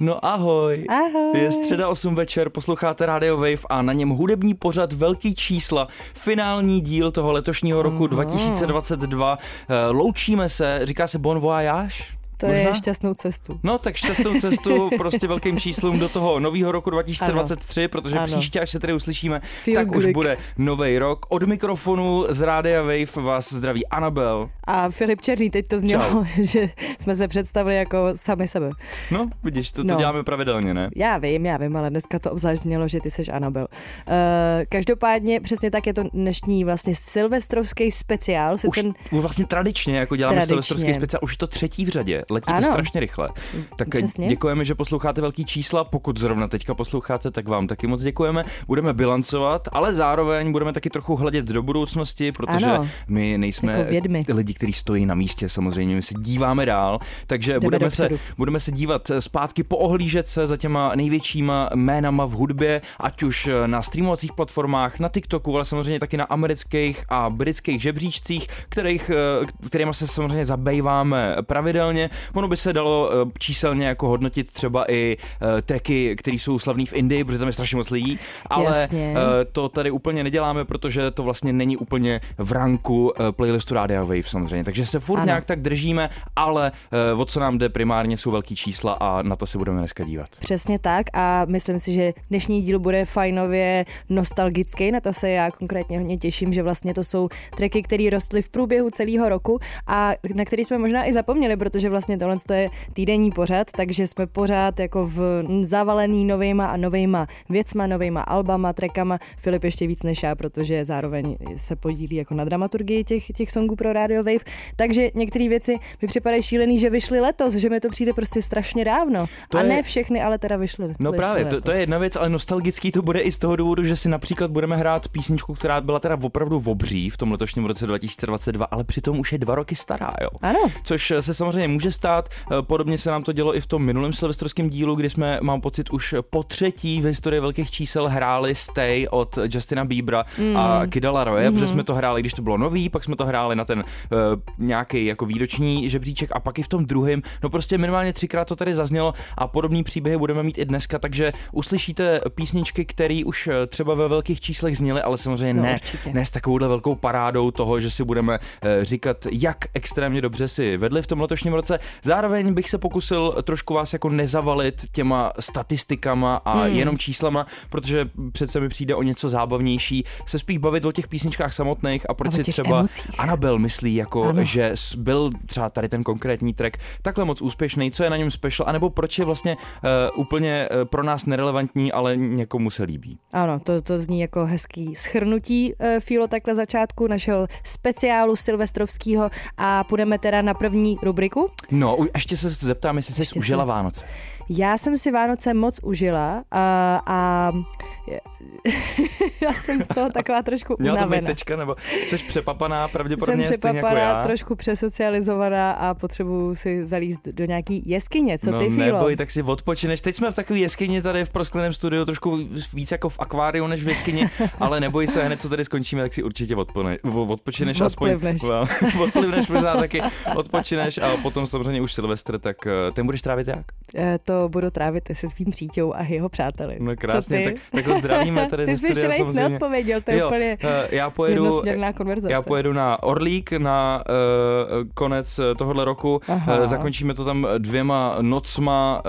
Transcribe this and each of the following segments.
No ahoj. Ahoj. Je středa 8 večer, posloucháte Radio Wave a na něm hudební pořad Velký čísla, finální díl toho letošního roku 2022. Eh, Loučíme se, říká se Bon Voyage? To Možná? je šťastnou cestu. No tak šťastnou cestu prostě velkým číslům do toho nového roku 2023, ano. protože Ano. příště, až se tady uslyšíme, Feel tak už good. bude nový rok. Od mikrofonu z Rádia Wave vás zdraví Anabel. A Filip Černý, teď to znělo, Čau. že jsme se představili jako sami sebe. No, vidíš, to, to No. děláme pravidelně, ne? Já vím, já vím, ale dneska to obzvlášť znělo, že ty seš Anabel. Uh, každopádně přesně tak je to dnešní vlastně silvestrovský speciál. Sice Už, už vlastně tradičně, jako děláme Tradičně. silvestrovský speciál, už je to třetí v řadě, letí to Ano. strašně rychle. Tak Přesně. děkujeme, že posloucháte velký čísla, pokud zrovna teďka posloucháte, tak vám taky moc děkujeme. Budeme bilancovat, ale zároveň budeme taky trochu hledět do budoucnosti, protože Ano. my nejsme Jako lidi, kteří stojí na místě, samozřejmě, my se díváme dál, takže budeme se, budeme se dívat zpátky, poohlížet se za těma největšíma jménama v hudbě, ať už na streamovacích platformách, na TikToku, ale samozřejmě taky na amerických a britských žebříčcích, kterých, eh, kterýma se samozřejmě zabýváme pravidelně. Ono by se dalo eh, číselně jako hodnotit třeba i eh, tracky, které jsou slavný v Indii, protože tam je strašně moc lidí, ale Jasně. eh, to tady úplně neděláme, protože to vlastně není úplně v ranku playlistu Radia Wave samozřejmě. Takže se furt Ano. nějak tak držíme, ale o co nám jde primárně jsou velký čísla a na to se budeme dneska dívat. Přesně tak a myslím si, že dnešní díl bude fajnově nostalgický, na to se já konkrétně hodně těším, že vlastně to jsou tracky, které rostly v průběhu celého roku a na který jsme možná i zapomněli, protože vlastně tohle to je týdenní pořad, takže jsme pořád jako v zavalený novejma a novejma věcma, novejma albama, trackama, Filip ještě víc než já, protože zároveň se podílí jako na dramaturgii těch, těch songů pro Radio Wave, takže některé věci mi připadají šílený, že vyšly letos, že mi to přijde prostě strašně dávno. To a je- ne všechny, ale teda vyšly. No vyšly právě, to, to je jedna věc, ale nostalgický to bude i z toho důvodu, že si například budeme hrát písničku, která byla teda opravdu obří v tom letošním roce 2022, ale přitom už je dva roky stará, jo. Ano, Což se samozřejmě může stát, eh, podobně se nám to dělo i v tom minulém silvestrovském dílu, kdy jsme, mám pocit, už po třetí v historii velkých čísel hráli Stay od Justina Biebera Mm. a Kida Laroye, Mhm. protože jsme to hráli, když to bylo nový, pak jsme to hráli na ten uh, nějaký jako výroční žebříček a pak i v tom druhém. No prostě minimálně třikrát to tady zaznělo a podobný příběhy budeme mít i dneska, takže uslyšíte písničky, které už eh, třeba ve velkých číslech zněly, ale samozřejmě No, ne, určitě. ne s takovouhle velkou parádou toho, že si budeme eh, říkat, jak extrémně dobře si vedli v tom letošním roce. Zároveň bych se pokusil trošku vás jako nezavalit těma statistikama a Hmm. jenom číslama, protože přece mi přijde o něco zábavnější se spíš bavit o těch písničkách samotných a proč A si třeba emocích. Anabel myslí, jako, Ano. že byl třeba tady ten konkrétní track takhle moc úspěšný, co je na něm special, anebo proč je vlastně uh, úplně uh, pro nás nerelevantní, ale někomu se líbí. ano, to, to zní jako hezký schrnutí uh, Fílo takhle začátku našeho speciálu silvestrovského a půjdeme teda na první rubriku. No, ještě se zeptám, jestli jsi Ještě užila Vánoce. Já jsem si Vánoce moc užila a, a já jsem z toho taková trošku Měla to být unavená. tečka, nebo jsi přepapaná Jsem pravděpodobně stejně jako přepapaná, já? trošku přesocializovaná a potřebuju si zalíst do nějaký jeskyně. Co no, ty, Fílo? neboj, tak si odpočineš. Teď jsme v takové jeskyni tady v proskleném studiu, trošku víc jako v akváriu než v jeskyni, ale neboj se, hned co tady skončíme, tak si určitě odpone, odpočineš. Odplivneš. Aspoň, odplivneš možná taky, odpočineš a potom samozřejmě už Silvestr, tak eh, ten budeš trávit jak? Eh, To budu trávit se svým přítěou a jeho přáteli. No Co krásně, tak, tak ho zdravíme tady Ty jsi ještě nic neodpověděl, to je Jo, úplně eh, já pojedu, konverzace. Já pojedu na Orlík na uh, konec eh, tohohle roku. Aha. Uh, zakončíme to tam dvěma nocma.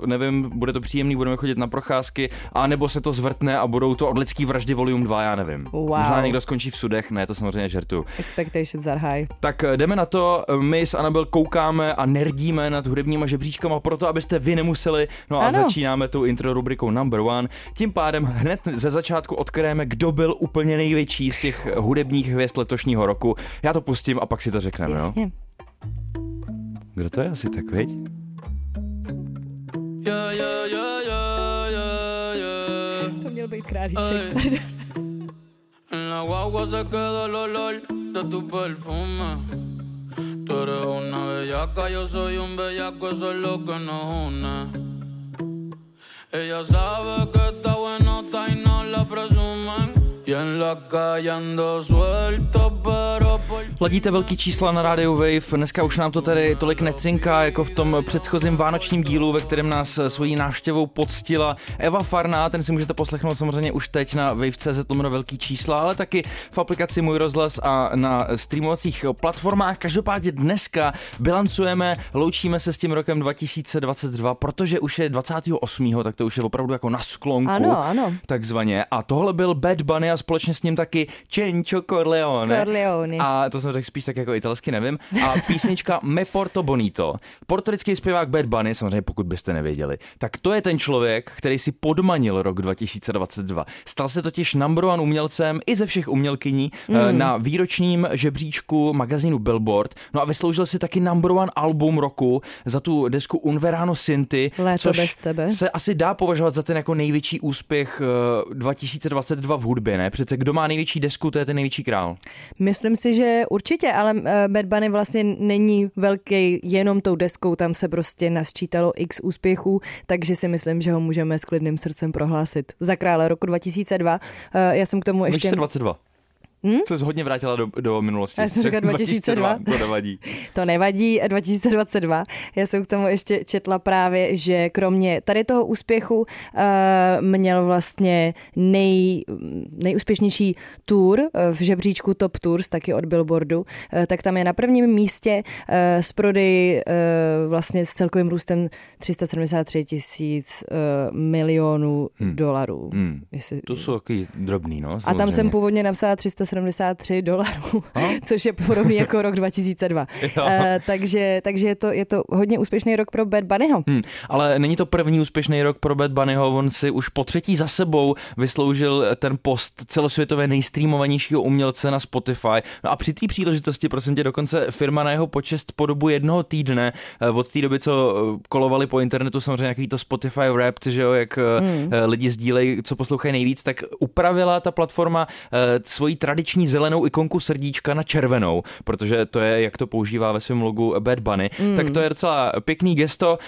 Uh, nevím, bude to příjemný, budeme chodit na procházky, a nebo se to zvrtne a budou to odlický vraždy Volume 2, já nevím. Wow. Možná někdo skončí v sudech, ne, to samozřejmě žertu. Expectations are high. Tak jdeme na to, my s Anabel koukáme a nerdíme nad hudebníma žebříčkama proto, abyste vy nemuseli. No a Ano. začínáme tou intro rubrikou number one. Tím pádem hned ze začátku odkryjeme, kdo byl úplně největší z těch hudebních hvězd letošního roku. Já to pustím a pak si to řekneme, jo? Jasně. Kdo to je asi tak, viď? Yeah, yeah, králíček, pardon. En la guagua se queda el olor de tu perfume. Tú eres una bellaca, yo soy un bellaco, eso es lo que nos une. Ella sabe que está no la presumen. Y en la calle ando suelto, pero Ladíte velký čísla na rádiu Wave, dneska už nám to tady tolik necinká, jako v tom předchozím vánočním dílu, ve kterém nás svojí návštěvou poctila Eva Farná, ten si můžete poslechnout samozřejmě už teď na wave.cz lomeno velký čísla, ale taky v aplikaci Můj rozhlas a na streamovacích platformách. Každopádně dneska bilancujeme, loučíme se s tím rokem 2022, protože už je 28. tak to už je opravdu jako na sklonku. Ano, ano. Takzvaně. A tohle byl Bad Bunny a společně s ním taky Cencio Corleone. Corleone. A to jsem řekl spíš tak jako italsky, nevím. A písnička Me Porto Bonito. Portorický zpěvák Bad Bunny, samozřejmě pokud byste nevěděli, tak to je ten člověk, který si podmanil rok 2022. Stal se totiž number one umělcem i ze všech umělkyní mm. na výročním žebříčku magazínu Billboard. No a vysloužil si taky number one album roku za tu desku Unverano Sinti, Léto což bez tebe. se asi dá považovat za ten jako největší úspěch eh, 2022 v hudbě, ne? Přece kdo má největší desku, to je ten největší král. Myslím si, že určitě, ale eh, Bad Bunny vlastně není velký jenom tou deskou, tam se prostě nasčítalo x úspěchů, takže si myslím, že ho můžeme s klidným srdcem prohlásit za krále roku 2002. Eh, Já jsem k tomu ještě... 2022. Hmm? To jsi hodně vrátila do, do minulosti. Já jsem říkala 2002. To nevadí. To nevadí, 2022. Já jsem k tomu ještě četla právě, že kromě tady toho úspěchu uh, měl vlastně nej, nejúspěšnější tour eh, v žebříčku Top Tours, taky od Billboardu, uh, tak tam je na prvním místě uh, s prodeji uh, vlastně s celkovým růstem 373 tisíc uh, milionů hmm. dolarů. Hmm. Jestli... To jsou takový drobný, no. A tam jsem původně napsala 373 dolarů, a? což je podobný jako rok 2002. uh, takže takže je, to, je to hodně úspěšný rok pro Bad Bunnyho. Hmm. Ale není to první úspěšný rok pro Bad Bunnyho, on si už po třetí za sebou vysloužil ten post celosvětové nejstreamovanějšího umělce na Spotify. No a při té příležitosti, prosím tě, dokonce firma na jeho počest po dobu jednoho týdne, od té doby, co kolovali po internetu samozřejmě nějaký to Spotify Wrapped, že jo, jak hmm. lidi sdílejí, co poslouchají nejvíc, tak upravila ta platforma svoji tradiční zelenou ikonku srdíčka na červenou, protože to je, jak to používá ve svém logu Bad Bunny. Mm. Tak to je docela pěkný gesto.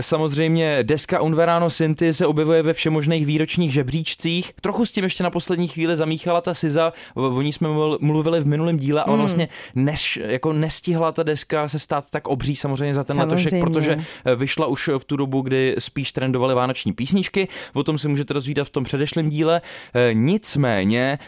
Samozřejmě deska Unverano Sinti se objevuje ve všemožných výročních žebříčcích. Trochu s tím ještě na poslední chvíli zamíchala ta Siza, o ní jsme mluvili v minulém díle, ale mm. vlastně než, jako nestihla ta deska se stát tak obří samozřejmě za ten samozřejmě. letošek, protože vyšla už v tu dobu, kdy spíš trendovaly vánoční písničky. O tom si můžete rozvídat v tom předešlém díle. Nicméně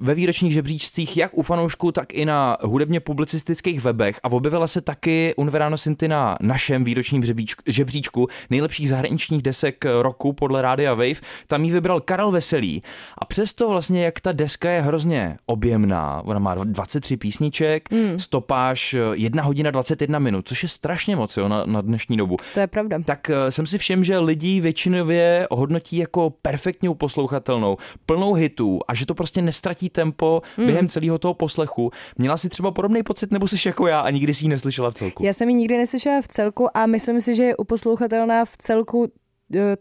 ve výročních žebříčcích jak u fanoušků, tak i na hudebně publicistických webech a objevila se taky Unverano Sinti na našem výročním žebříčku nejlepších zahraničních desek roku podle Rádia Wave. Tam ji vybral Karel Veselý a přesto vlastně, jak ta deska je hrozně objemná, ona má 23 písniček, mm. stopáž 1 hodina 21 minut, což je strašně moc jo, na, na dnešní dobu. To je pravda. Tak jsem si všiml, že lidi většinově hodnotí jako perfektně uposlouchatelnou, plnou hitů a že to prostě nestratí tempo mm. během celého toho poslechu. Měla si třeba podobný pocit, nebo jsi jako já a nikdy si ji neslyšela v celku? Já jsem ji nikdy neslyšela v celku a myslím si, že je uposlouchatelná v celku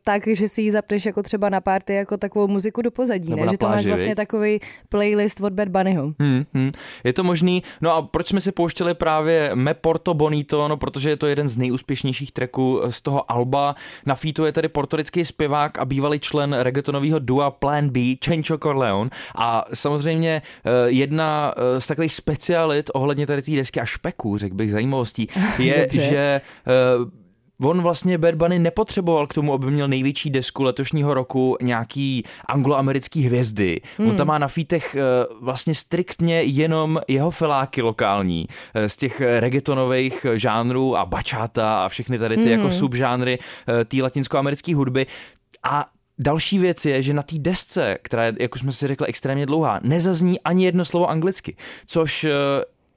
tak, že si ji zapneš jako třeba na party jako takovou muziku do pozadí, ne? že to máš vlastně takový playlist od Bad Bunnyho. Hmm, hmm. Je to možný. No a proč jsme si pouštěli právě Me Porto Bonito? No protože je to jeden z nejúspěšnějších tracků z toho alba. Na featu je tedy portorický zpěvák a bývalý člen reggaetonového dua Plan B, Chencho Corleone. A samozřejmě jedna z takových specialit ohledně tady té desky a špeků, řekl bych zajímavostí, je, že On vlastně Bad Bunny nepotřeboval k tomu, aby měl největší desku letošního roku nějaký angloamerický hvězdy. Hmm. On tam má na fítech vlastně striktně jenom jeho feláky lokální z těch reggaetonových žánrů a bachata a všechny tady ty hmm. jako subžánry té latinskoamerické hudby. A Další věc je, že na té desce, která je, jak už jsme si řekli, extrémně dlouhá, nezazní ani jedno slovo anglicky, což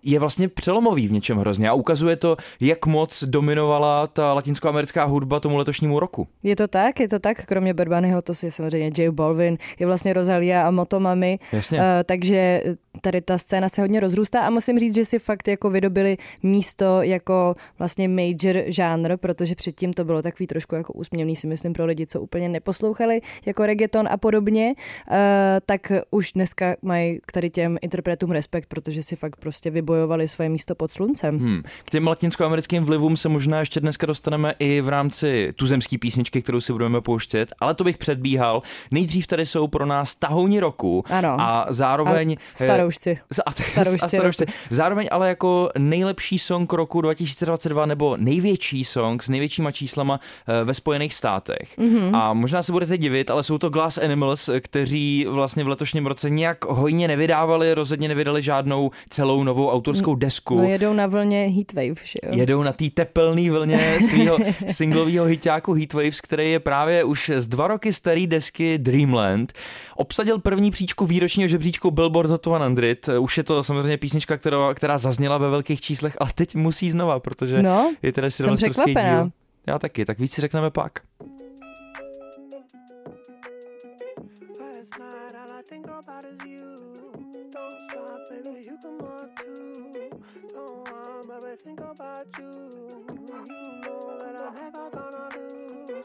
je vlastně přelomový v něčem hrozně a ukazuje to, jak moc dominovala ta latinskoamerická hudba tomu letošnímu roku. Je to tak, je to tak, kromě Bad Bunnyho, to je samozřejmě J Balvin, je vlastně Rosalia a Motomami, Jasně. Uh, takže tady ta scéna se hodně rozrůstá a musím říct, že si fakt jako vydobili místo jako vlastně major žánr, protože předtím to bylo takový trošku jako úsměvný si myslím pro lidi, co úplně neposlouchali jako reggaeton a podobně, uh, tak už dneska mají k tady těm interpretům respekt, protože si fakt prostě vybojovali svoje místo pod sluncem. Hmm. K těm latinskoamerickým vlivům se možná ještě dneska dostaneme i v rámci tuzemské písničky, kterou si budeme pouštět, ale to bych předbíhal. Nejdřív tady jsou pro nás tahouni roku ano. a zároveň... A staroušci. A, staroušci, a staroušci. Zároveň ale jako nejlepší song roku 2022 nebo největší song s největšíma číslama eh, ve Spojených státech. Mm-hmm. A možná se budete divit, ale jsou to Glass Animals, kteří vlastně v letošním roce nějak hojně nevydávali, rozhodně nevydali žádnou celou novou autorskou desku. No jedou na vlně Heatwave, že jo? Jedou na té tepelné vlně svého singlového hitáku Heatwaves, který je právě už z dva roky starý desky Dreamland. Obsadil první příčku výročního žebříčku Billboard Hot 100. Už je to samozřejmě písnička, která, která zazněla ve velkých číslech, ale teď musí znova, protože no, je teda jsem překvapená. díl. Já taky, tak víc si řekneme pak. always think about you. You know that I'm never gonna lose.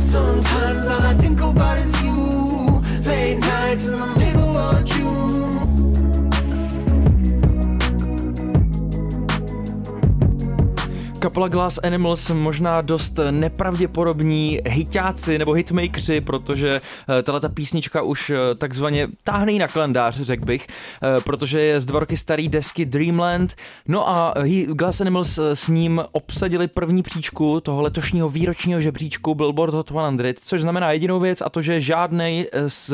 Sometimes all I think about is you. Late nights in the middle of June. Kapela Glass Animals možná dost nepravděpodobní hitáci nebo hitmakeri, protože eh, tahle ta písnička už eh, takzvaně táhne na kalendář, řekl bych, eh, protože je z dva roky starý desky Dreamland. No a Glass Animals s ním obsadili první příčku toho letošního výročního žebříčku Billboard Hot 100, což znamená jedinou věc a to, že žádný z,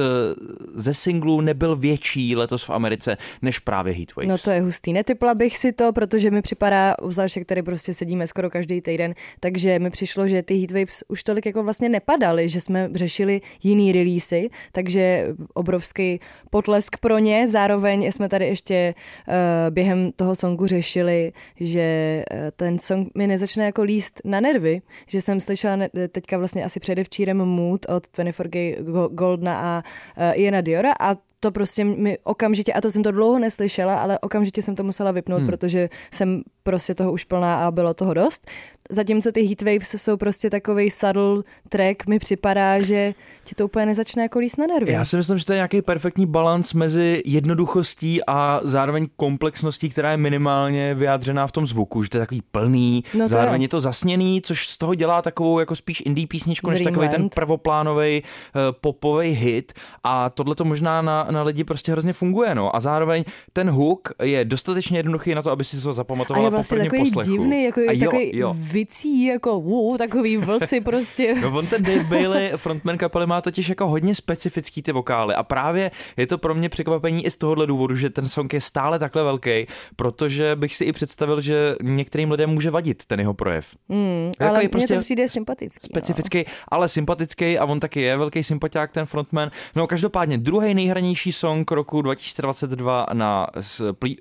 ze singlů nebyl větší letos v Americe než právě Heatwaves. No to je hustý. Netypla bych si to, protože mi připadá, obzvlášť, který prostě sedíme řešíme skoro každý týden, takže mi přišlo, že ty heatwaves už tolik jako vlastně nepadaly, že jsme řešili jiný releasy, takže obrovský potlesk pro ně. Zároveň jsme tady ještě uh, během toho songu řešili, že uh, ten song mi nezačne jako líst na nervy, že jsem slyšela ne- teďka vlastně asi předevčírem Mood od 24G Goldna a uh, Iana Diora a to prostě mi okamžitě, a to jsem to dlouho neslyšela, ale okamžitě jsem to musela vypnout, hmm. protože jsem prostě toho už plná a bylo toho dost. Zatímco ty Heatwaves jsou prostě takový subtle track, mi připadá, že ti to úplně nezačne jako líst na nervy. Já si myslím, že to je nějaký perfektní balans mezi jednoduchostí a zároveň komplexností, která je minimálně vyjádřená v tom zvuku, že to je takový plný, no to zároveň je. je to zasněný, což z toho dělá takovou jako spíš indie písničku, než takový ten prvoplánový uh, eh, popový hit a tohle to možná na, na lidi prostě hrozně funguje, no. A zároveň ten hook je dostatečně jednoduchý na to, aby si to zapamatoval a je vlastně takový poslechu. divný, jako, a jo, takový jo. vicí, jako uh, takový vlci prostě. no on ten Dave Bailey, frontman kapely, má totiž jako hodně specifický ty vokály a právě je to pro mě překvapení i z tohohle důvodu, že ten song je stále takhle velký, protože bych si i představil, že některým lidem může vadit ten jeho projev. Mm, jako ale prostě mně to přijde sympatický. No. Specifický, no. ale sympatický a on taky je velký sympatiák, ten frontman. No každopádně druhý nejhranější song roku 2022 na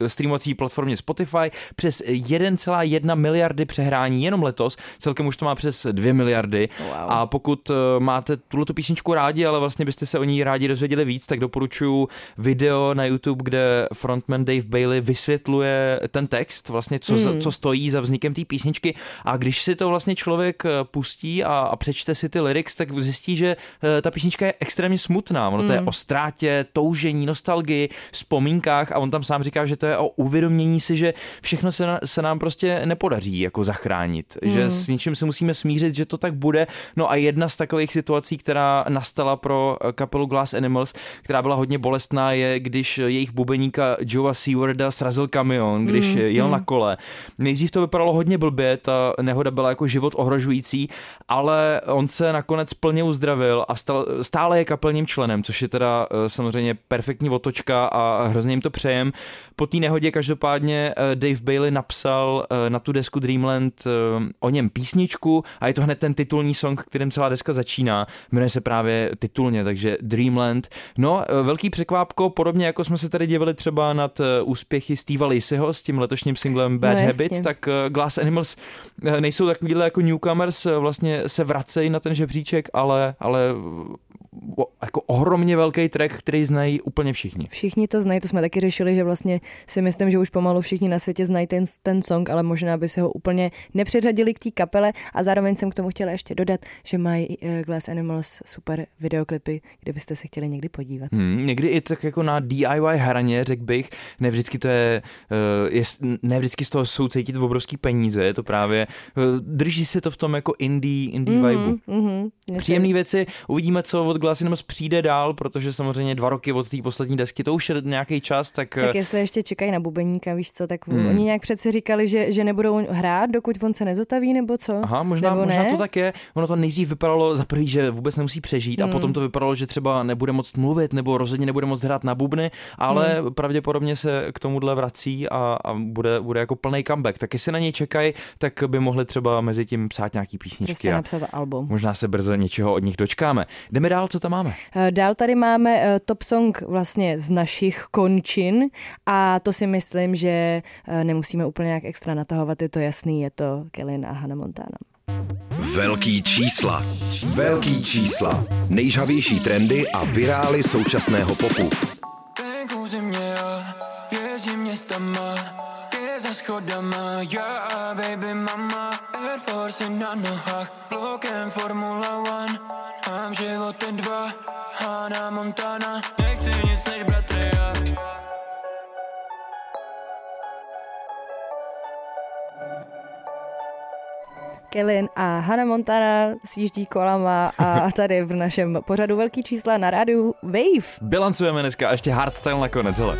streamovací platformě Spotify přes 1,1 miliardy přehrání jenom letos, celkem už to má přes 2 miliardy wow. a pokud eh, máte tuto písničku rádi, ale vlastně byste se o ní rádi dozvěděli víc, tak doporučuji video na YouTube, kde frontman Dave Bailey vysvětluje ten text, vlastně co, hmm. co stojí za vznikem té písničky a když si to vlastně člověk eh, pustí a, a přečte si ty lyrics, tak zjistí, že eh, ta písnička je extrémně smutná. Ono to je hmm. o ztrátě, toužení, nostalgii, vzpomínkách a on tam sám říká, že to je o uvědomění si, že všechno se, na, se nám prostě nepodaří jako zachránit, hmm. že s něčím se musíme smířit, že to tak bude. No a jedna z takových situací, která nastala pro eh, kapelu Glass Animals, která byla hodně bolestná, je, když jejich bubeníka Joea Sewarda srazil kamion, když mm, jel mm. na kole. Nejdřív to vypadalo hodně blbě, ta nehoda byla jako život ohrožující, ale on se nakonec plně uzdravil a stal, stále je kapelním členem, což je teda eh, samozřejmě perfektní otočka a hrozně jim to přejem. Po té nehodě každopádně eh, Dave Bailey napsal eh, na tu desku Dreamland eh, o něm písničku a je to hned ten titulní song, kterým celá deska začíná. Jmenuje se právě titulně, takže Dreamland. No, velký překvápko, podobně jako jsme se tady divili třeba nad úspěchy Steva Laceyho s tím letošním singlem Bad no, Habit, tak Glass Animals nejsou takovýhle jako newcomers, vlastně se vracejí na ten žebříček, ale, ale jako ohromně velký track, který znají úplně všichni. Všichni to znají, to jsme taky řešili, že vlastně si myslím, že už pomalu všichni na světě znají ten, ten song, ale možná by se ho úplně nepřeřadili k té kapele a zároveň jsem k tomu chtěla ještě dodat, že mají uh, Glass Animals super videoklipy, kde byste se chtěli někdy podívat. Hmm, někdy i tak jako na DIY hraně, řekl bych, ne vždycky to je, uh, je ne vždycky z toho jsou cítit v obrovský peníze, je to právě, uh, drží se to v tom jako indie, indie mm-hmm, vibe. Mm-hmm, Příjemné věci, uvidíme, co od Glass Animals přijde dál, protože samozřejmě dva roky od té poslední desky, to už je nějaký čas, tak... Tak jestli ještě čekají na bubeníka, víš co, tak hmm. oni nějak přece říkali, že, že nebudou hrát, dokud on se nezotaví, nebo co? Aha, možná, nebo možná ne? to tak je. Ono to nejdřív vypadalo za prvý, že vůbec nemusí přežít hmm. a potom to vypadalo, že třeba nebude moc mluvit nebo rozhodně nebude moc hrát na bubny, ale hmm. pravděpodobně se k tomuhle vrací a, a bude, bude jako plný comeback. Tak jestli na něj čekají, tak by mohli třeba mezi tím psát nějaký písničky. Prostě napsat album. Možná se brzo něčeho od nich dočkáme. Jdeme dál, co tam máme? Eh, dál tady máme eh, top song vlastně z našich končin a to si myslím, že eh, nemusíme úplně nějak extra natahovat, je to jasný, je to Kellen a Hannah Montana. Velký čísla. Velký čísla. Nejžavější trendy a virály současného popu. Venku země jezdím městama, je za schodama, já baby mama, Air Force na nohách, blokem Formula One, mám životem dva, Hana Montana, nechci nic než bratry, já. Kellen a Hannah Montana sjíždí kolama a tady v našem pořadu velký čísla na rádiu Wave. Bilancujeme dneska a ještě hardstyle nakonec, hele.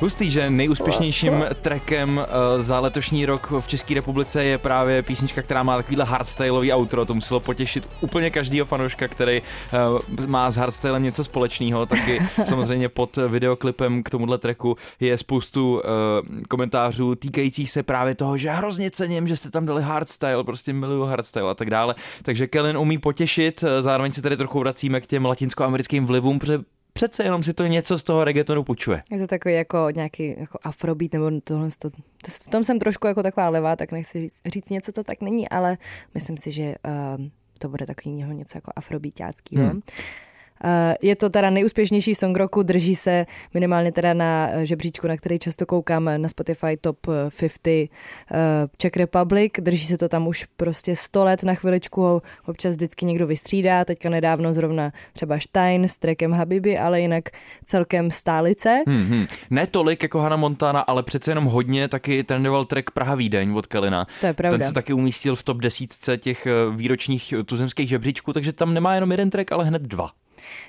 Hustý, že nejúspěšnějším trackem uh, za letošní rok v České republice je právě písnička, která má takovýhle hardstyleový outro. To muselo potěšit úplně každýho fanouška, který uh, má s hardstylem něco společného. Taky samozřejmě pod videoklipem k tomuhle tracku je spoustu uh, komentářů týkajících se právě toho, že hrozně cením, že jste tam dali hardstyle, prostě miluju hardstyle a tak dále. Takže Kellen umí potěšit, zároveň se tady trochu vracíme k těm latinskoamerickým vlivům, protože přece jenom si to něco z toho reggaetonu půjčuje. Je to takový jako nějaký jako afrobeat, nebo tohle, to, to, v tom jsem trošku jako taková levá, tak nechci říct, říct něco, to tak není, ale myslím si, že uh, to bude takový něco jako afrobeatáckýho. Hmm. Eh, je to teda nejúspěšnější song roku, drží se minimálně teda na eh, žebříčku, na který často koukám na Spotify Top 50 eh, Czech Republic. Drží se to tam už prostě 100 let na chviličku, ho občas vždycky někdo vystřídá. Teďka nedávno zrovna třeba Stein s trekem Habibi, ale jinak celkem stálice. Hmm, hmm. Ne tolik jako Hannah Montana, ale přece jenom hodně taky trendoval track Praha Vídeň od Kelina. To je pravda. Ten se taky umístil v top desítce těch výročních tuzemských žebříčků, takže tam nemá jenom jeden track, ale hned dva.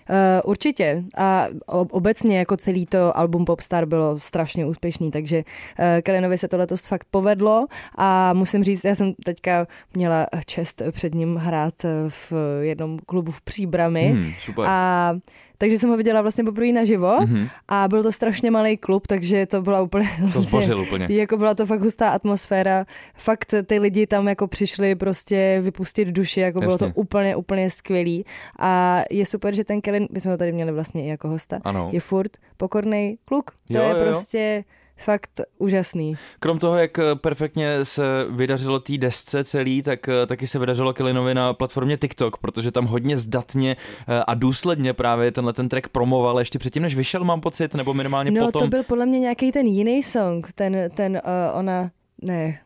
Uh, určitě. A obecně jako celý to album Popstar bylo strašně úspěšný, takže uh, Kalinovi se to letos fakt povedlo a musím říct, já jsem teďka měla čest před ním hrát v jednom klubu v Příbrami. Hmm, super. A takže jsem ho viděla vlastně poprvé naživo mm-hmm. a byl to strašně malý klub, takže to byla úplně... To vlastně, zbořil úplně. Jako byla to fakt hustá atmosféra. Fakt ty lidi tam jako přišli prostě vypustit duši, jako Jasně. bylo to úplně, úplně skvělý. A je super, že ten Kevin, my jsme ho tady měli vlastně i jako hosta, ano. je furt pokorný kluk. To jo, je jo, prostě... Jo fakt úžasný. Krom toho, jak eh, perfektně se vydařilo té desce celý, tak eh, taky se vydařilo Kelinovi na platformě TikTok, protože tam hodně zdatně eh, a důsledně právě tenhle ten track promoval ještě předtím, než vyšel, mám pocit, nebo minimálně no, potom. No to byl podle mě nějaký ten jiný song, ten, ten uh, ona, ne,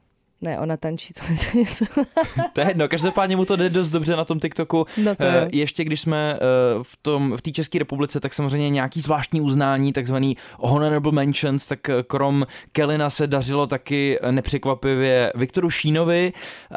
ne, ona tančí to něco. to je jedno, každopádně mu to jde dost dobře na tom TikToku. No to je. Eh, ještě když jsme eh, v tom v té České republice, tak samozřejmě nějaký zvláštní uznání, takzvaný honorable mentions, tak eh, krom Kelina se dařilo taky nepřekvapivě Viktoru Šínovi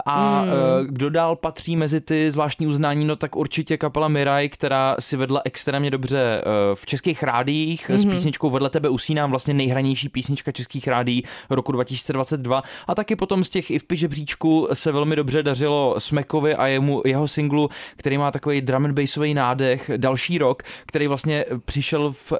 a mm. kdo dál patří mezi ty zvláštní uznání, no tak určitě kapela Miraj, která si vedla extrémně dobře v českých rádiích mm-hmm. s mhm. písničkou Vedle tebe usínám, vlastně nejhranější písnička českých rádií roku 2022 a taky potom z těch IFPy žebříčku se velmi dobře dařilo Smekovi a jemu, jeho singlu, který má takový drum and bassový nádech, další rok, který vlastně přišel v, eh,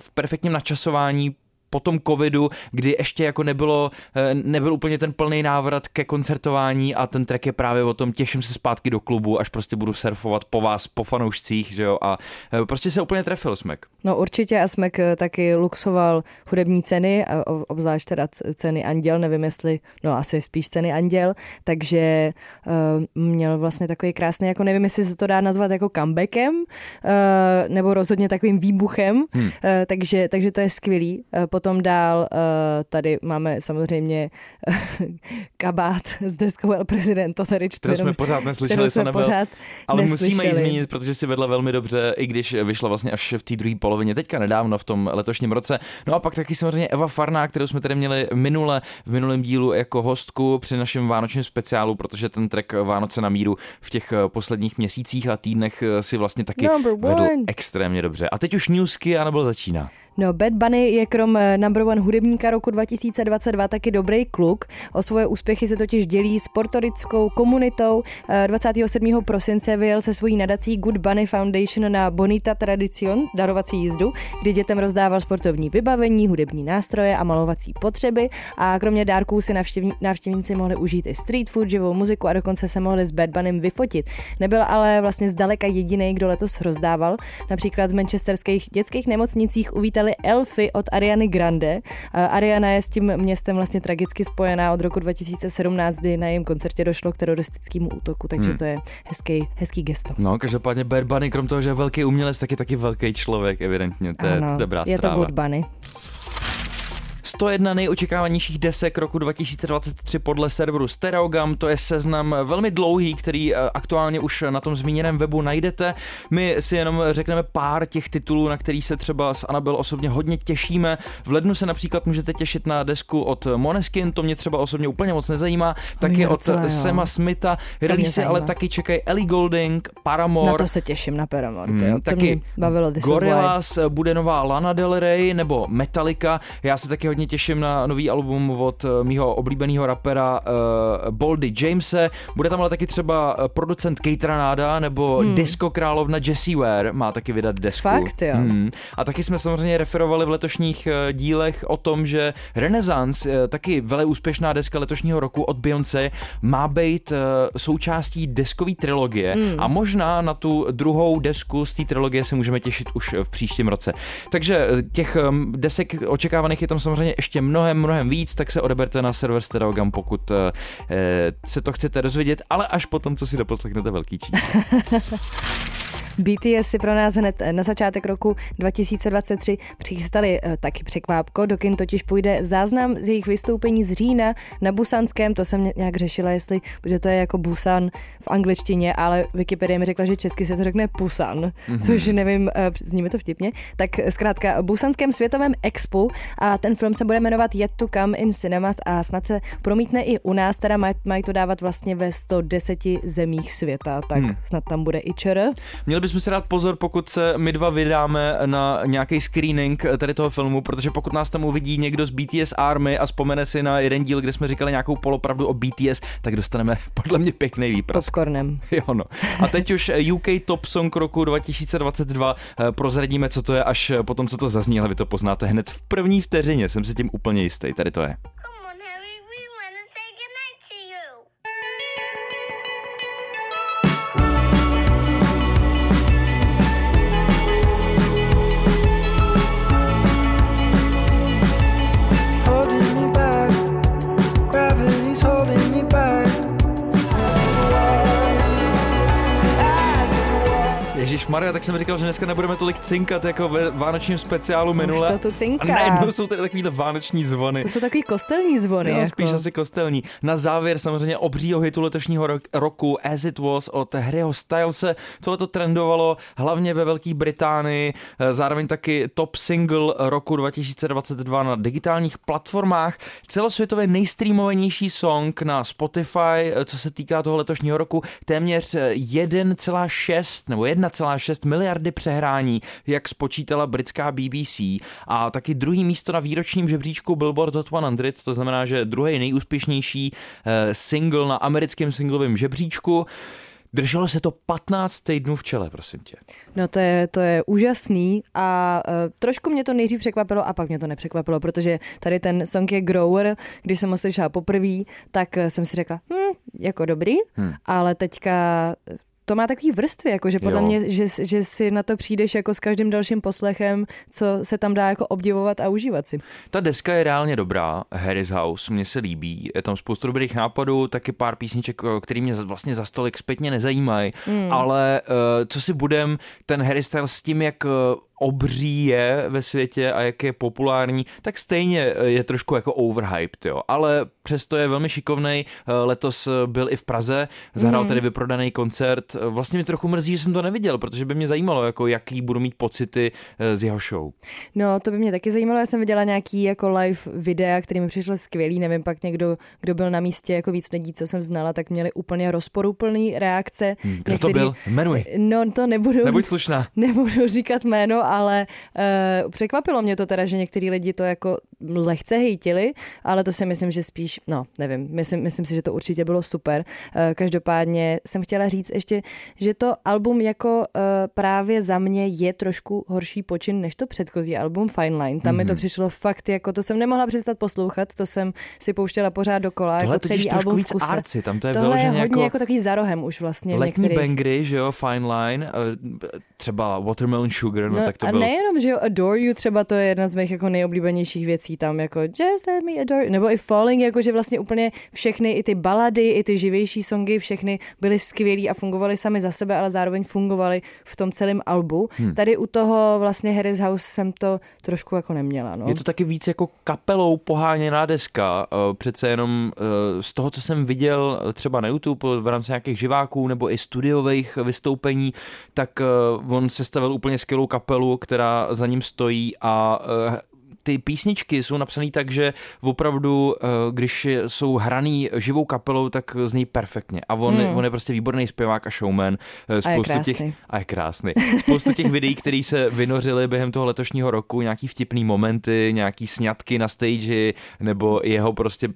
v perfektním načasování po tom covidu, kdy ještě jako nebylo, eh, nebyl úplně ten plný návrat ke koncertování a ten track je právě o tom, těším se zpátky do klubu, až prostě budu surfovat po vás, po fanoušcích, že jo, a eh, prostě se úplně trefil Smek. No určitě a Smek eh, taky luxoval hudební ceny, obzvlášť teda ceny Anděl, nevím jestli, no asi spíš ceny Anděl, takže uh, měl vlastně takový krásný, jako nevím, jestli se to dá nazvat jako comebackem, uh, nebo rozhodně takovým výbuchem, hmm. uh, takže, takže to je skvělý. Uh, Potom dál uh, tady máme samozřejmě kabát s deskou El President, to tady. To jsme pořád neslyšeli, jsme pořád ale neslyšeli. musíme ji zmínit, protože si vedla velmi dobře, i když vyšla vlastně až v té druhé polovině, teďka nedávno v tom letošním roce. No a pak taky samozřejmě Eva Farná, kterou jsme tady měli minule, v minulém dílu jako hostku při našem vánočním speciálu, protože ten track Vánoce na míru v těch eh, posledních měsících a týdnech eh, si vlastně taky vedl extrémně dobře. A teď už newsky a nebyl začíná. No, Bad Bunny je krom eh, number one hudebníka roku 2022 taky dobrý kluk. O svoje úspěchy se totiž dělí s portorickou komunitou. 27. Eh, prosince vyjel se svojí nadací Good Bunny Foundation na Bonita Tradicion, darovací jízdu, kdy dětem rozdával sportovní vybavení, hudební nástroje a malovací potřeby. A kromě dárků si navštěvní, návštěvníci mohli užít i street food, živou muziku a dokonce se mohli s Bad Bunnym vyfotit. Nebyl ale vlastně zdaleka jediný, kdo letos rozdával. Například v manchesterských dětských nemocnicích uvítali vydali Elfy od Ariany Grande. Ariana je s tím městem vlastně tragicky spojená od roku 2017, kdy na jejím koncertě došlo k teroristickému útoku, takže hmm. to je hezký, hezký gesto. No, každopádně Bad Bunny, krom toho, že je velký umělec, tak je taky velký člověk, evidentně. To je ano, dobrá je to Good Bunny. 101 nejočekávanějších desek roku 2023 podle serveru Stereogam, to je seznam velmi dlouhý, který eh, aktuálně už na tom zmíněném webu najdete. My si jenom řekneme pár těch titulů, na který se třeba s Anabel osobně hodně těšíme. V lednu se například můžete těšit na desku od Moneskin, to mě třeba osobně úplně moc nezajímá, taky od docela, Sema Smitha, release ale taky čekají Ellie Golding, Paramore. Na to se těším na Paramore, hmm, to taky bavilo Gorillaz, bude nová Lana Del Rey nebo Metallica, já se taky hodně hodně těším na nový album od eh, mýho oblíbeného rapera uh, Boldy Jamese. Bude tam ale taky třeba eh, producent Kate Ranada nebo hmm. disco královna Jessie Ware má taky vydat desku. Fakt, jo. Hmm. A taky jsme samozřejmě referovali v letošních dílech o tom, že Renaissance, taky vele úspěšná deska letošního roku od Beyoncé, má být součástí deskové trilogie hmm. a možná na tu druhou desku z té trilogie se můžeme těšit už v příštím roce. Takže těch desek očekávaných je tam samozřejmě samozřejmě ještě mnohem, mnohem víc, tak se odeberte na server Stereogam, pokud eh, se to chcete dozvědět, ale až potom, co si doposlechnete velký číslo. BTS si pro nás hned na začátek roku 2023 přichystali uh, taky překvápko, dokin totiž půjde záznam z jejich vystoupení z října na Busanském, to jsem nějak řešila, jestli, protože to je jako Busan v angličtině, ale Wikipedia mi řekla, že česky se to řekne Pusan, mm-hmm. což nevím, uh, zní mi to vtipně. Tak zkrátka Busanském světovém expu a ten film se bude jmenovat Yet to Come in Cinemas a snad se promítne i u nás, teda mají maj to dávat vlastně ve 110 zemích světa, tak hmm. snad tam bude i ČR. Měli bychom si dát pozor, pokud se my dva vydáme na nějaký screening tady toho filmu, protože pokud nás tam uvidí někdo z BTS Army a vzpomene si na jeden díl, kde jsme říkali nějakou polopravdu o BTS, tak dostaneme podle mě pěkný výprask. Popcornem. Jo no. A teď už UK Top Song roku 2022 eh, prozradíme, co to je, až potom, co to zazní, ale vy to poznáte hned v první vteřině, jsem si tím úplně jistý. Tady to je. Maria, tak jsem říkal, že dneska nebudeme tolik cinkat jako ve vánočním speciálu minule. Už to tu cinká. A najednou jsou tady takovýhle vánoční zvony. To jsou takový kostelní zvony. No, jako. spíš asi kostelní. Na závěr samozřejmě obřího hitu letošního roku As It Was od Harryho Stylese. Tohle to trendovalo hlavně ve Velké Británii, zároveň taky top single roku 2022 na digitálních platformách. Celosvětově nejstreamovanější song na Spotify, co se týká toho letošního roku, téměř 1,6 nebo 1, 1,6 miliardy přehrání, jak spočítala britská BBC a taky druhý místo na výročním žebříčku Billboard Hot 100, to znamená, že druhý nejúspěšnější eh, single na americkém singlovém žebříčku. Drželo se to 15 týdnů v čele, prosím tě. No to je, to je úžasný a uh, trošku mě to nejdřív překvapilo a pak mě to nepřekvapilo, protože tady ten song je Grower, když jsem ho slyšela poprvé, tak uh, jsem si řekla, hm, jako dobrý, hmm. ale teďka to má takový vrstvy, jako že podle jo. mě, že, že si na to přijdeš jako s každým dalším poslechem, co se tam dá jako obdivovat a užívat si. Ta deska je reálně dobrá, Harry's House, mně se líbí, je tam spoustu dobrých nápadů, taky pár písniček, který mě vlastně za stolik zpětně nezajímají, mm. ale uh, co si budem, ten Harry Styles s tím, jak uh, obří je ve světě a jak je populární, tak stejně je trošku jako overhyped, jo. Ale přesto je velmi šikovný. Letos byl i v Praze, zahrál mm. tady vyprodaný koncert. Vlastně mi trochu mrzí, že jsem to neviděl, protože by mě zajímalo, jako jaký budu mít pocity eh, z jeho show. No, to by mě taky zajímalo. Já jsem viděla nějaký jako live videa, který mi přišel skvělý. Nevím, pak někdo, kdo byl na místě jako víc lidí, co jsem znala, tak měli úplně rozporuplný reakce. Hmm, kdo Některý... to byl? Jmenuj. No, to nebudu. Nebuď slušná. Nebudu říkat jméno, ale uh, překvapilo mě to teda, že některý lidi to jako lehce hejtili, ale to si myslím, že spíš, no nevím, myslím, myslím si, že to určitě bylo super. Uh, každopádně jsem chtěla říct ještě, že to album jako uh, právě za mě je trošku horší počin než to předchozí album Fine Line. Tam mm-hmm. mi to mhm. přišlo fakt, jako to jsem nemohla přestat poslouchat, to jsem si pouštěla pořád dokola. Tohle jako celý album víc arci, tam to je Tohle je hodně jako, jako takový za rohem už vlastně. Letní některých... bangry, že jo, Fine Line, třeba Watermelon Sugar, no, no tak to a byl nejenom, že jo, Adore You třeba to je jedna z mých jako nejoblíbenějších věcí tam, jako Just let me adore you, nebo i Falling, jako že vlastně úplně všechny, i ty balady, i ty živější songy, všechny byly skvělý a fungovaly sami za sebe, ale zároveň fungovaly v tom celém albu. Hmm. Tady u toho vlastně Harry's House jsem to trošku jako neměla. No. Je to taky víc jako kapelou poháněná deska, eh, přece jenom eh, z toho, co jsem viděl třeba na YouTube v rámci nějakých živáků nebo i studiových vystoupení, tak eh, on sestavil úplně skvělou kapelu, která za ním stojí a eh, ty písničky jsou napsané tak, že opravdu, eh, když jsou hraný živou kapelou, tak zní perfektně. A on, hmm. on je prostě výborný zpěvák a showman. Spoustu a je těch, a je krásný. Spoustu těch videí, které se vynořily během toho letošního roku, nějaký vtipný momenty, nějaký sňatky na stage, nebo jeho prostě uh,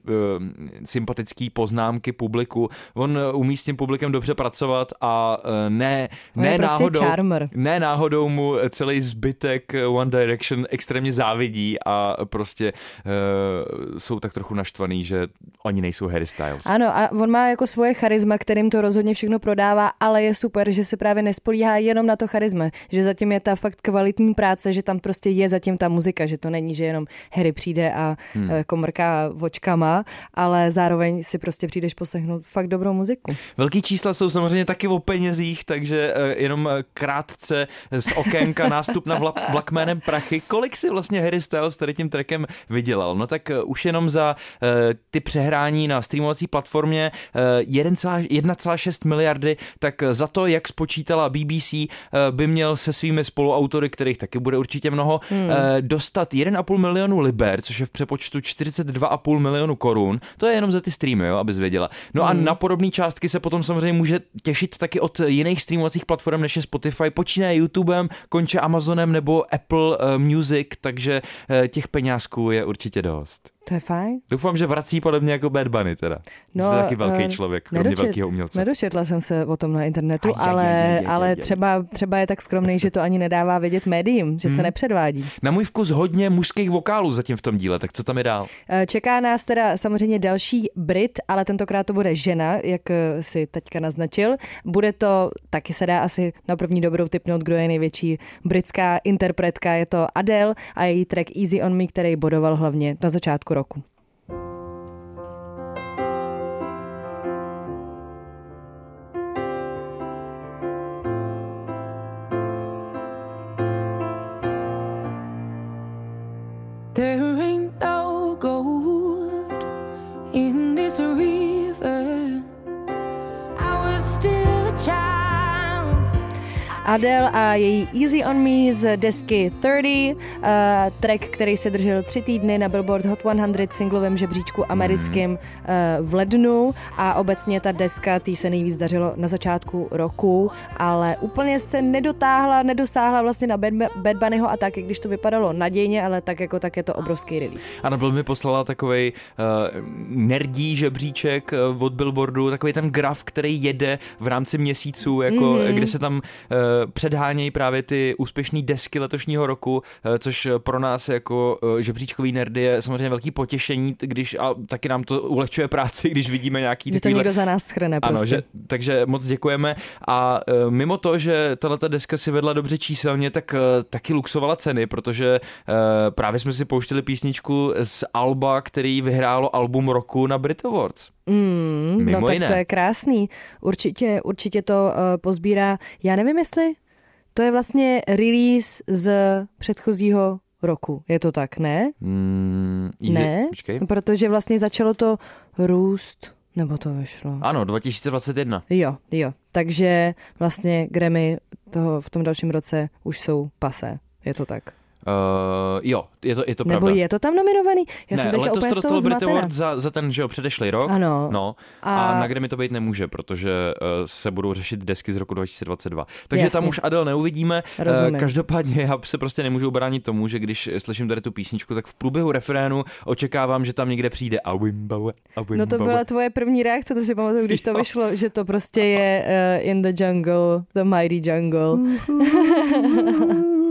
sympatický poznámky publiku. On umí s tím publikem dobře pracovat a uh, ne, ne, prostě náhodou, charmer. ne náhodou mu celý zbytek One Direction extrémně závidí a prostě uh, jsou tak trochu naštvaný, že oni nejsou Harry Styles. Ano, a on má jako svoje charisma, kterým to rozhodně všechno prodává, ale je super, že se právě nespolíhá jenom na to charisma, že zatím je ta fakt kvalitní práce, že tam prostě je zatím ta muzika, že to není, že jenom Harry přijde a hmm. jako mrká očkama, ale zároveň si prostě přijdeš poslechnout fakt dobrou muziku. Velký čísla jsou samozřejmě taky o penězích, takže uh, jenom krátce z okénka nástup na vlak jménem Prachy. Kolik si vlastně Harry Styles s tady tím trackem vydělal. No tak uh, už jenom za uh, ty přehrání na streamovací platformě uh, 1,6 miliardy, tak za to, jak spočítala BBC, uh, by měl se svými spoluautory, kterých taky bude určitě mnoho, hmm. dostat 1,5 milionu liber, což je v přepočtu 42,5 milionu korun. To je jenom za ty streamy, jo, abys věděla. No hmm. a na podobné částky se potom samozřejmě může těšit taky od jiných streamovacích platform, než je Spotify, počínaje YouTubem, konče Amazonem nebo Apple Music, takže těch peňázků je určitě dost. To je fajn. Doufám, že vrací podobně jako Bad Bunny teda. No, Jste taky velký uh, člověk, kromě nedočet, velkého umělce. Nedočetla jsem se o tom na internetu, aj, ale, aj, aj, aj, ale aj, aj. Třeba, třeba je tak skromný, že to ani nedává vědět médiím, že hmm. se nepředvádí. Na můj vkus hodně mužských vokálů zatím v tom díle, tak co tam je dál? Eh, čeká nás teda samozřejmě další Brit, ale tentokrát to bude žena, jak eh, si teďka naznačil. Bude to, taky se dá asi na první dobrou typnout, kdo je největší britská interpretka, je to Adele a její track Easy on Me, který bodoval hlavně na začátku kroku. Adele a její Easy on Me z desky 30, uh, track, který se držel tři týdny na Billboard Hot 100 singlovém žebříčku americkým uh, v lednu a obecně ta deska, tý se nejvíc dařilo na začátku roku, ale úplně se nedotáhla, nedosáhla vlastně na Bad, Bad Bunnyho a tak, i když to vypadalo nadějně, ale tak jako tak je to obrovský release. Ano, byl mi poslala takový uh, nerdí žebříček od Billboardu, takový ten graf, který jede v rámci měsíců, jako, mm-hmm. kde se tam uh, předhánějí právě ty úspěšné desky letošního roku, uh, což pro nás jako uh, žebříčkový nerdy je samozřejmě velký potěšení, když a taky nám to ulehčuje práci, když vidíme nějaký Že to takovýhle- někdo za nás schrne ano, prostě. že, takže moc děkujeme a uh, mimo to, že tato deska si vedla dobře číselně, tak taky luxovala ceny, protože právě jsme si pouštěli písničku z Alba, který vyhrálo album roku na Brit Awards. Mm, Mimo no tak jiné. to je krásný. Určitě, určitě to uh, pozbírá, já nevím jestli, to je vlastně release z předchozího roku. Je to tak, ne? Mm, easy, Ne, Počkej. protože vlastně začalo to růst, nebo to vyšlo. Ano, 2021. Jo, jo. Takže vlastně Grammy toho v tom dalším roce už jsou pasé. Je to tak. Uh, jo, je to, je to Nebo pravda. je to tam nominovaný? Já jsem ne, teďka letos to dostalo Brit. Award za, za ten, že jo, předešlý rok. Ano. No, a, A- na Grammy to být nemůže, protože uh, se budou řešit desky z roku 2022. Takže Jasně. tam už Adele neuvidíme. Eh, Rozumím. každopádně já se prostě nemůžu ubránit tomu, že když slyším tady tu písničku, tak v průběhu referénu očekávám, že tam někde přijde a Wimbawe, a No to Wimbawe. byla tvoje první reakce, to si pamatuju, když to Jo. vyšlo, že to prostě je uh, in the jungle, the mighty jungle.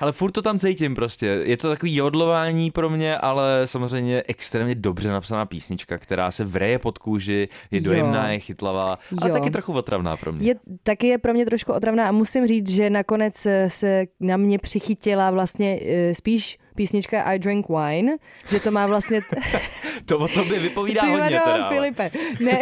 Ale furt to tam cítím prostě. Je to takový jodlování pro mě, ale samozřejmě extrémně dobře napsaná písnička, která se vreje pod kůži, je Jo. dojemná, je chytlavá, ale Jo. taky trochu otravná pro mě. Je, taky je pro mě trošku otravná a musím říct, že nakonec eh, se na mě přichytila vlastně uh, spíš písnička I Drink Wine, že to má vlastně... To o tobě vypovídá Ty hodně vado, teda. ale- Filipe, ne,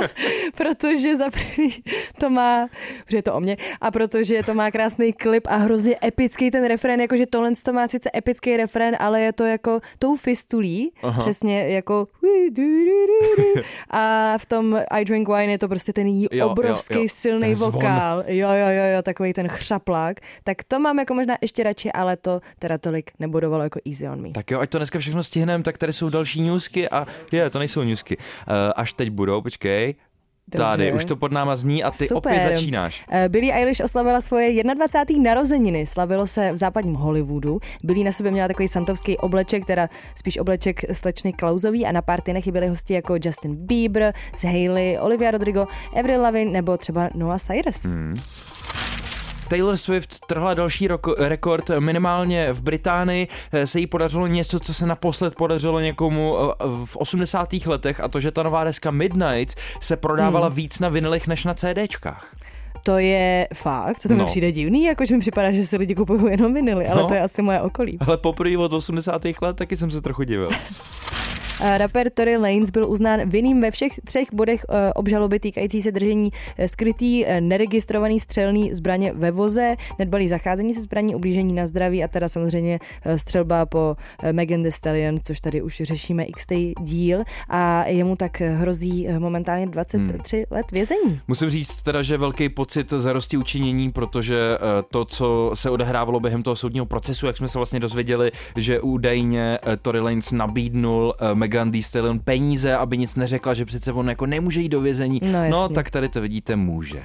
protože za první to má, protože je to o mě, a protože to má krásný klip a hrozně epický ten refrén, jakože tohle to má sice epický refrén, ale je to jako tou fistulí, Aha. Přesně jako a v tom I Drink Wine je to prostě ten jí Jo, obrovský jo, jo. silný vokál, jo, jo, jo, jo, takový ten chřaplák, tak to mám jako možná ještě radši, ale to teda tolik nebudovalo jako Easy on Me. Tak jo, ať to dneska všechno stihneme, tak tady jsou další newsky a je, to nejsou newsky. Uh, až teď budou, počkej. Dobře. Tady, už to pod náma zní a ty Super. opět začínáš. Eh, Billie Eilish oslavila svoje 21. narozeniny. Slavilo se v západním Hollywoodu. Billie na sobě měla takový santovský obleček, teda spíš obleček slečny Klausový a na párty chyběli hosti jako Justin Bieber, z Hailey, Olivia Rodrigo, Avril Lavigne nebo třeba Noah Cyrus. Hmm. Taylor Swift trhla další roko- rekord, minimálně v Británii eh, se jí podařilo něco, co se naposled podařilo někomu eh, v 80. letech a to, že ta nová deska Midnight se prodávala Hmm. víc na vinilech než na CDčkách. To je fakt, to mi No. přijde divný, jakože mi připadá, že si lidi kupují jenom vinily, ale No. to je asi moje okolí. Ale poprvé od 80. let taky jsem se trochu divil. Eh, Rapper Tory Lanez byl uznán vinným ve všech třech bodech eh, obžaloby týkající se držení eh, skrytý, neregistrovaný střelný zbraně ve voze, nedbalý zacházení se zbraní, ublížení na zdraví a teda samozřejmě střelba po Megan Thee Stallion, což tady už řešíme x díl a jemu tak hrozí momentálně 23 Hmm. let vězení. Musím říct teda, že velký pocit zarosti učinění, protože to, co se odehrávalo během toho soudního procesu, jak jsme se vlastně dozvěděli, že údajně Tory Lanez nabídnul Megan Thee Stallion peníze, aby nic neřekla, že přece on jako nemůže jít do vězení. No, no tak tady to vidíte, může.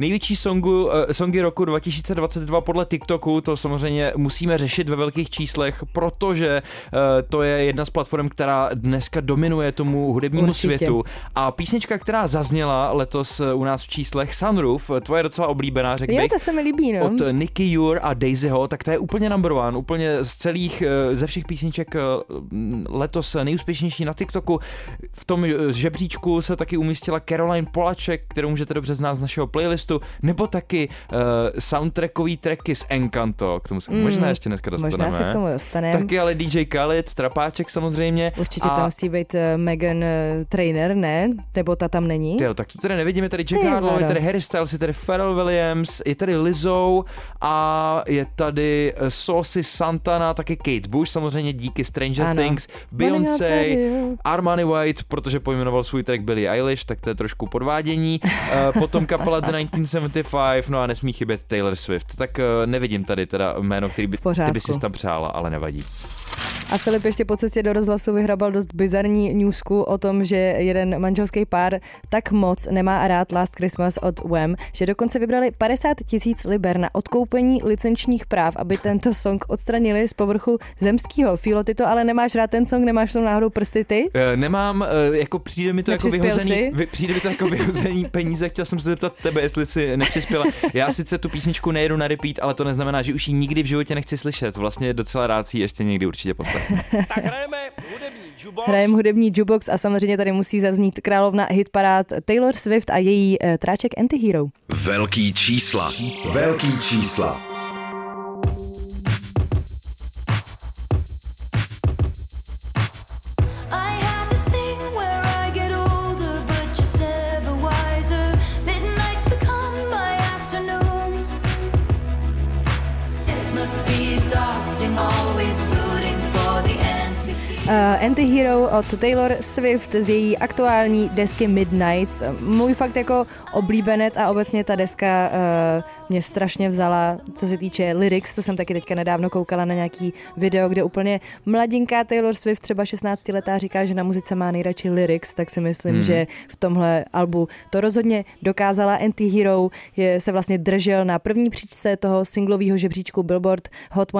Největší songu, uh, songy roku 2022 podle TikToku, to samozřejmě musíme řešit ve velkých číslech, protože uh, to je jedna z platform, která dneska dominuje tomu hudebnímu Určitě. světu. A písnička, která zazněla letos uh, u nás v číslech, Sunroof, tvoje docela oblíbená, řekl Jo, bych. to se mi líbí, no. Od Nicky Jur a Daisyho, tak to je úplně number one, úplně z celých, eh, ze všech písniček eh, letos nejúspěšnější na TikToku. V tom eh, žebříčku se taky umístila Caroline Polaček, kterou můžete dobře znát z našeho playlistu, nebo taky uh, soundtrackový tracky z Encanto, k tomu se Mm, možná ještě dneska dostaneme. Možná se k tomu dostaneme. Taky ale DJ Khaled, Trapáček samozřejmě. Určitě a... tam musí být eh, Megan eh, Trainer, ne? Nebo ta tam není? Tyjo, tak tu tady nevidíme, tady Jack Harlow, je tady Harry Styles, je tady Pharrell Williams, je tady Lizzo a je tady Saucy Santana, taky Kate Bush, samozřejmě díky Stranger Ano. Things, Beyoncé, Armani White, protože pojmenoval svůj track Billie Eilish, tak to je trošku podvádění. Potom kapela The 1975, no a nesmí chybět Taylor Swift. Tak uh, nevidím tady teda jméno, který by, ty by si tam přála, ale nevadí. A Filip ještě po cestě do rozhlasu vyhrabal dost bizarní newsku o tom, že jeden manželský pár tak moc nemá rád Last Christmas od Wham, že dokonce vybrali 50 tisíc liber na odkoupení licenčních práv, aby tento song odstranili z povrchu zemského. Filo, ty to ale nemáš rád ten song, nemáš to náhodou prsty ty? Uh, nemám, uh, jako přijde mi to jako vyhozený, vy, přijde mi to jako vyhozený peníze, chtěl jsem se zeptat tebe, jestli si nepřispěla. Já sice tu písničku nejedu na repeat, ale to neznamená, že už ji nikdy v životě nechci slyšet. Vlastně docela rád si ještě někdy určitě poslechnu tak hrajeme hudební jukebox. Hrajeme hudební jukebox a samozřejmě tady musí zaznít královna hitparád Taylor Swift a její uh, tráček Antihero. Velký čísla. Velký čísla. Uh, Anti-Hero od Taylor Swift z její aktuální desky Midnights. Můj fakt jako oblíbenec a obecně ta deska uh, mě strašně vzala, co se týče lyrics, to jsem taky teďka nedávno koukala na nějaký video, kde úplně mladinká Taylor Swift, třeba 16 letá, říká, že na muzice má nejradši lyrics, tak si myslím, mm. že v tomhle albu to rozhodně dokázala. Anti-Hero je, se vlastně držel na první příčce toho singlového žebříčku Billboard Hot 100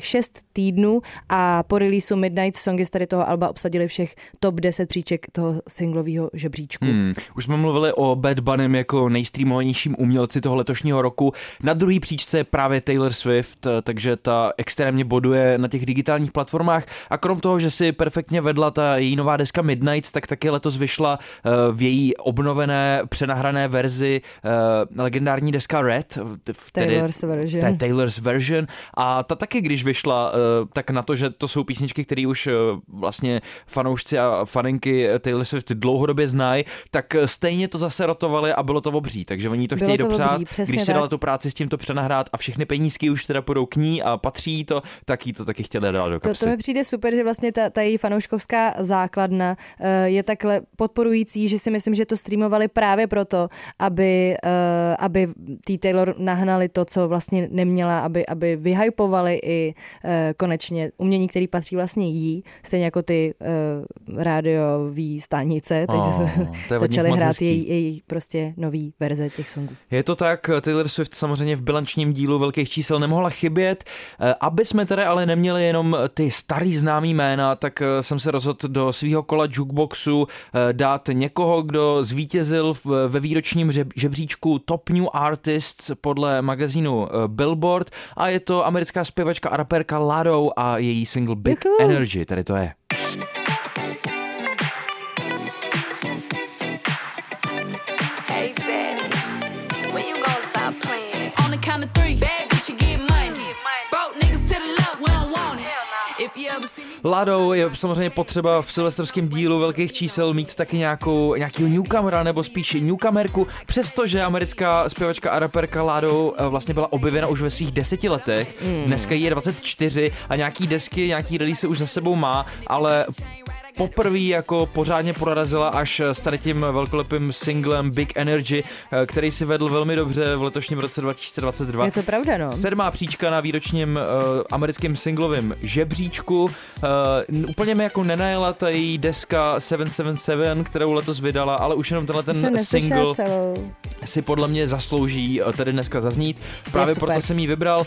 6 týdnů a po releaseu Midnight songy z tady toho alba obsadili všech top 10 příček toho singlového žebříčku. Hmm. Už jsme mluvili o Bad Bunny jako nejstreamovanějším umělci toho letošního roku roku. Na druhý příčce je právě Taylor Swift, eh, takže ta extrémně boduje na těch digitálních platformách a krom toho, že si perfektně vedla ta její nová deska Midnights, tak taky letos vyšla eh, v její obnovené, přenahrané verzi eh, legendární deska Red. V Taylor's version. Té Taylor's version. A ta taky, když vyšla, tak na to, že to jsou písničky, které už vlastně fanoušci a faninky Taylor Swift dlouhodobě znají, tak stejně to zase rotovali a bylo to obří, takže oni to bylo chtějí to dopřát. Obří, když si dala tu práci s tím to přenahrát a všechny penízky už teda půjdou k ní a patří to, tak jí to taky chtěli dát do kapsy. To, to mi přijde super, že vlastně ta, ta její fanouškovská základna uh, je takhle podporující, že si myslím, že to streamovali právě proto, aby, uh, aby tý Taylor nahnali to, co vlastně neměla, aby, aby vyhypovali i uh, konečně umění, který patří vlastně jí, stejně jako ty rádiové stanice, teď oh, začaly hrát její, její prostě nový verze těch songů. Je to tak, Taylor Swift samozřejmě v bilančním dílu velkých čísel nemohla chybět. Eh, aby jsme tedy ale neměli jenom ty starý známý jména, tak eh, jsem se rozhodl do svého kola jukeboxu eh, dát někoho, kdo zvítězil ve výročním žebříčku Top New Artists podle magazínu Billboard a je to americká zpěvačka a raperka Lado a její single Big Děkuju. Energy, tady to je. Ladou je samozřejmě potřeba v silvestrském dílu velkých čísel mít taky nějakou, nějakýho newcomera nebo spíš newcomerku, přestože americká zpěvačka a raperka Ladou eh, vlastně byla objevena už ve svých deseti letech, mm. dneska je 24 a nějaký desky, nějaký release už za sebou má, ale poprvé jako pořádně prorazila až s tady tím velkolepým singlem Big Energy, eh, který si vedl velmi dobře v letošním roce 2022. Je to pravda, no. Sedmá příčka na výročním uh, americkém singlovém žebříčku. Uh, úplně mi jako nenajela ta její deska 777, kterou letos vydala, ale už jenom tenhle ten single celou. Si podle mě zaslouží tady dneska zaznít. Právě proto jsem ji vybral. Uh,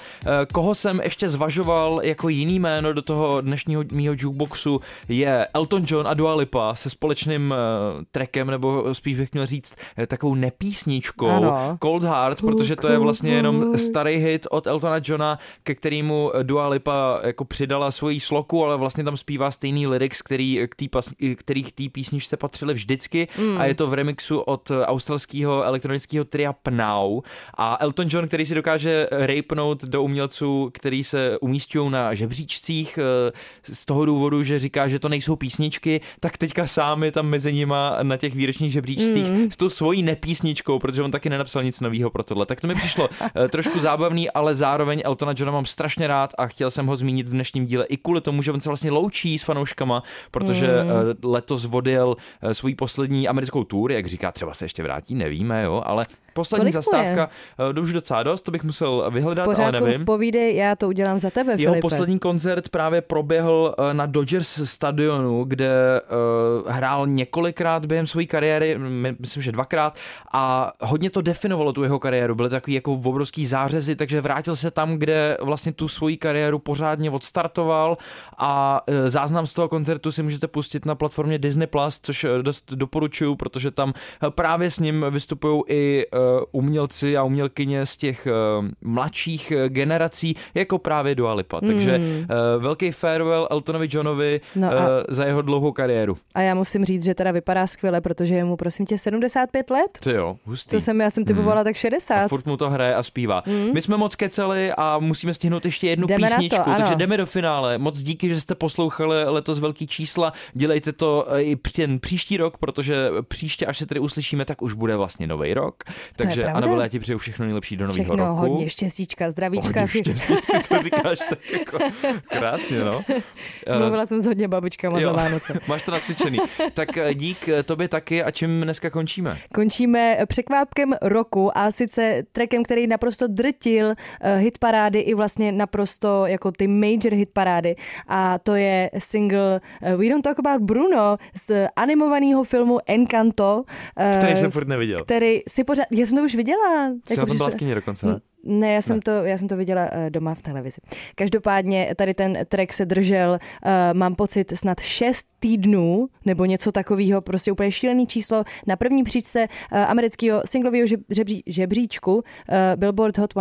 koho jsem ještě zvažoval jako jiný jméno do toho dnešního mýho jukeboxu je Elton John a Dua Lipa se společným uh, trackem, nebo spíš bych měl říct eh, takovou nepísničkou ano. Cold Heart, protože to je vlastně jenom starý hit od Eltona Johna, ke kterému Dua Lipa jako přidala svoji sloku, ale vlastně tam zpívá stejný lyrics, který k tý, který k té písničce patřily vždycky mm. a je to v remixu od australského elektronického tria Pnau a Elton John, který si dokáže rapenout do umělců, který se umístují na žebříčcích eh, z toho důvodu, že říká, že to nejsou písničky, tak teďka sám je tam mezi nima na těch výročních žebříčcích mm. s tou svojí nepísničkou, protože on taky nenapsal nic nového pro tohle. Tak to mi přišlo uh, trošku zábavný, ale zároveň Eltona Johna mám strašně rád a chtěl jsem ho zmínit v dnešním díle i kvůli tomu, že on se vlastně loučí s fanouškama, protože mm. letos vodil svůj poslední americkou tour, jak říká, třeba se ještě vrátí, nevíme, jo, ale ale poslední Kolik zastávka, uh, to už docela dost, to bych musel vyhledat, ale Pořádku, nevím. povídej, já to udělám za tebe, Jeho Filipe. poslední koncert právě proběhl eh, na Dodgers stadionu, kde uh, hrál několikrát během své kariéry, my- myslím, že dvakrát, a hodně to definovalo tu jeho kariéru. Byly takový jako obrovský zářezy, takže vrátil se tam, kde vlastně tu svoji kariéru pořádně odstartoval a eh, záznam z toho koncertu si můžete pustit na platformě Disney+, Plus, což eh, dost doporučuju, protože tam eh, právě s ním vystupují i eh, umělci a umělkyně z těch eh, mladších eh, generací, jako právě Dua Lipa. Takže eh, velký farewell Eltonovi Johnovi Hmm. No eh, a- za jeho dlouhou kariéru. A já musím říct, že teda vypadá skvěle, protože je mu prosím tě 75 let. Ty jo, hustý. To jsem, já jsem typovala tak a 60. furt mu to hraje a zpívá. My jsme moc keceli a musíme stihnout ještě jednu Jdeme to, písničku, ano. takže jdeme do finále. Moc díky, že jste poslouchali letos velký čísla. Dělejte to eh, i ten příští rok, protože příště, až se tady uslyšíme, tak už bude vlastně nový rok. Takže. Anabela, já ti přeju všechno nejlepší do nového roku. hodně štěstíčka, zdravíčka. Hodně vše- štěstí, ty to říkáš tak jako krásně, no. Mluvila jsem s hodně babičkama za Vánoce. máš to nacvičený. Tak eh, dík eh, tobě taky a čím dneska končíme? Končíme překvápkem roku a sice trackem, který naprosto drtil hitparády i vlastně naprosto jako ty major hitparády a to je single We Don't Talk About Bruno z animovaného filmu Encanto. Který jsem furt neviděl. který si pořád, já jsem to už viděla. Jsi na tom byla v kině dokonce, ne? Ne, já jsem, Ne. To, já jsem to viděla uh, doma v televizi. Každopádně tady ten track se držel, uh, mám pocit, snad 6 týdnů, nebo něco takového, prostě úplně šílený číslo na první příčce uh, amerického singlového žeb, žebří, žebříčku uh, Billboard Hot 100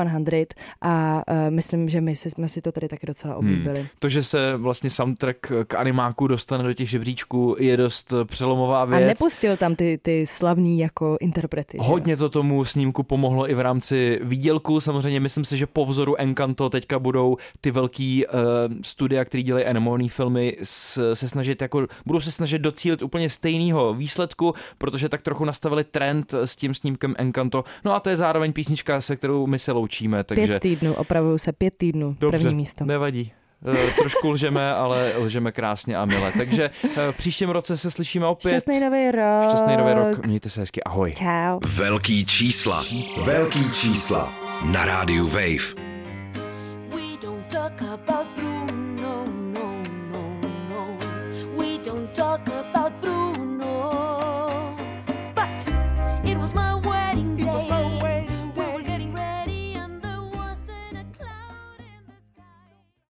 a uh, myslím, že my jsme si to tady taky docela oblíbili. Hmm. To, že se vlastně soundtrack k animáku dostane do těch žebříčků, je dost přelomová A věc. nepustil tam ty, ty slavný jako interprety. že? Hodně to tomu snímku pomohlo i v rámci výdělku. Samozřejmě myslím si, že po vzoru Encanto teďka budou ty velký uh, studia, který dělají animované filmy, s, se snažit jako, budou se snažit docílit úplně stejného výsledku, protože tak trochu nastavili trend s tím snímkem Encanto. No a to je zároveň písnička, se kterou my se loučíme. Takže Pět týdnů, opravuju se, pět týdnů, Dobře, první místo. nevadí. Eh, Trošku lžeme, ale lžeme krásně a milé. Takže eh, v příštím roce se slyšíme opět. Šťastný nový rok. Šťastný nový rok. Mějte se hezky. Ahoj. Čau. Velký čísla. Velký čísla. na rádiu Wave.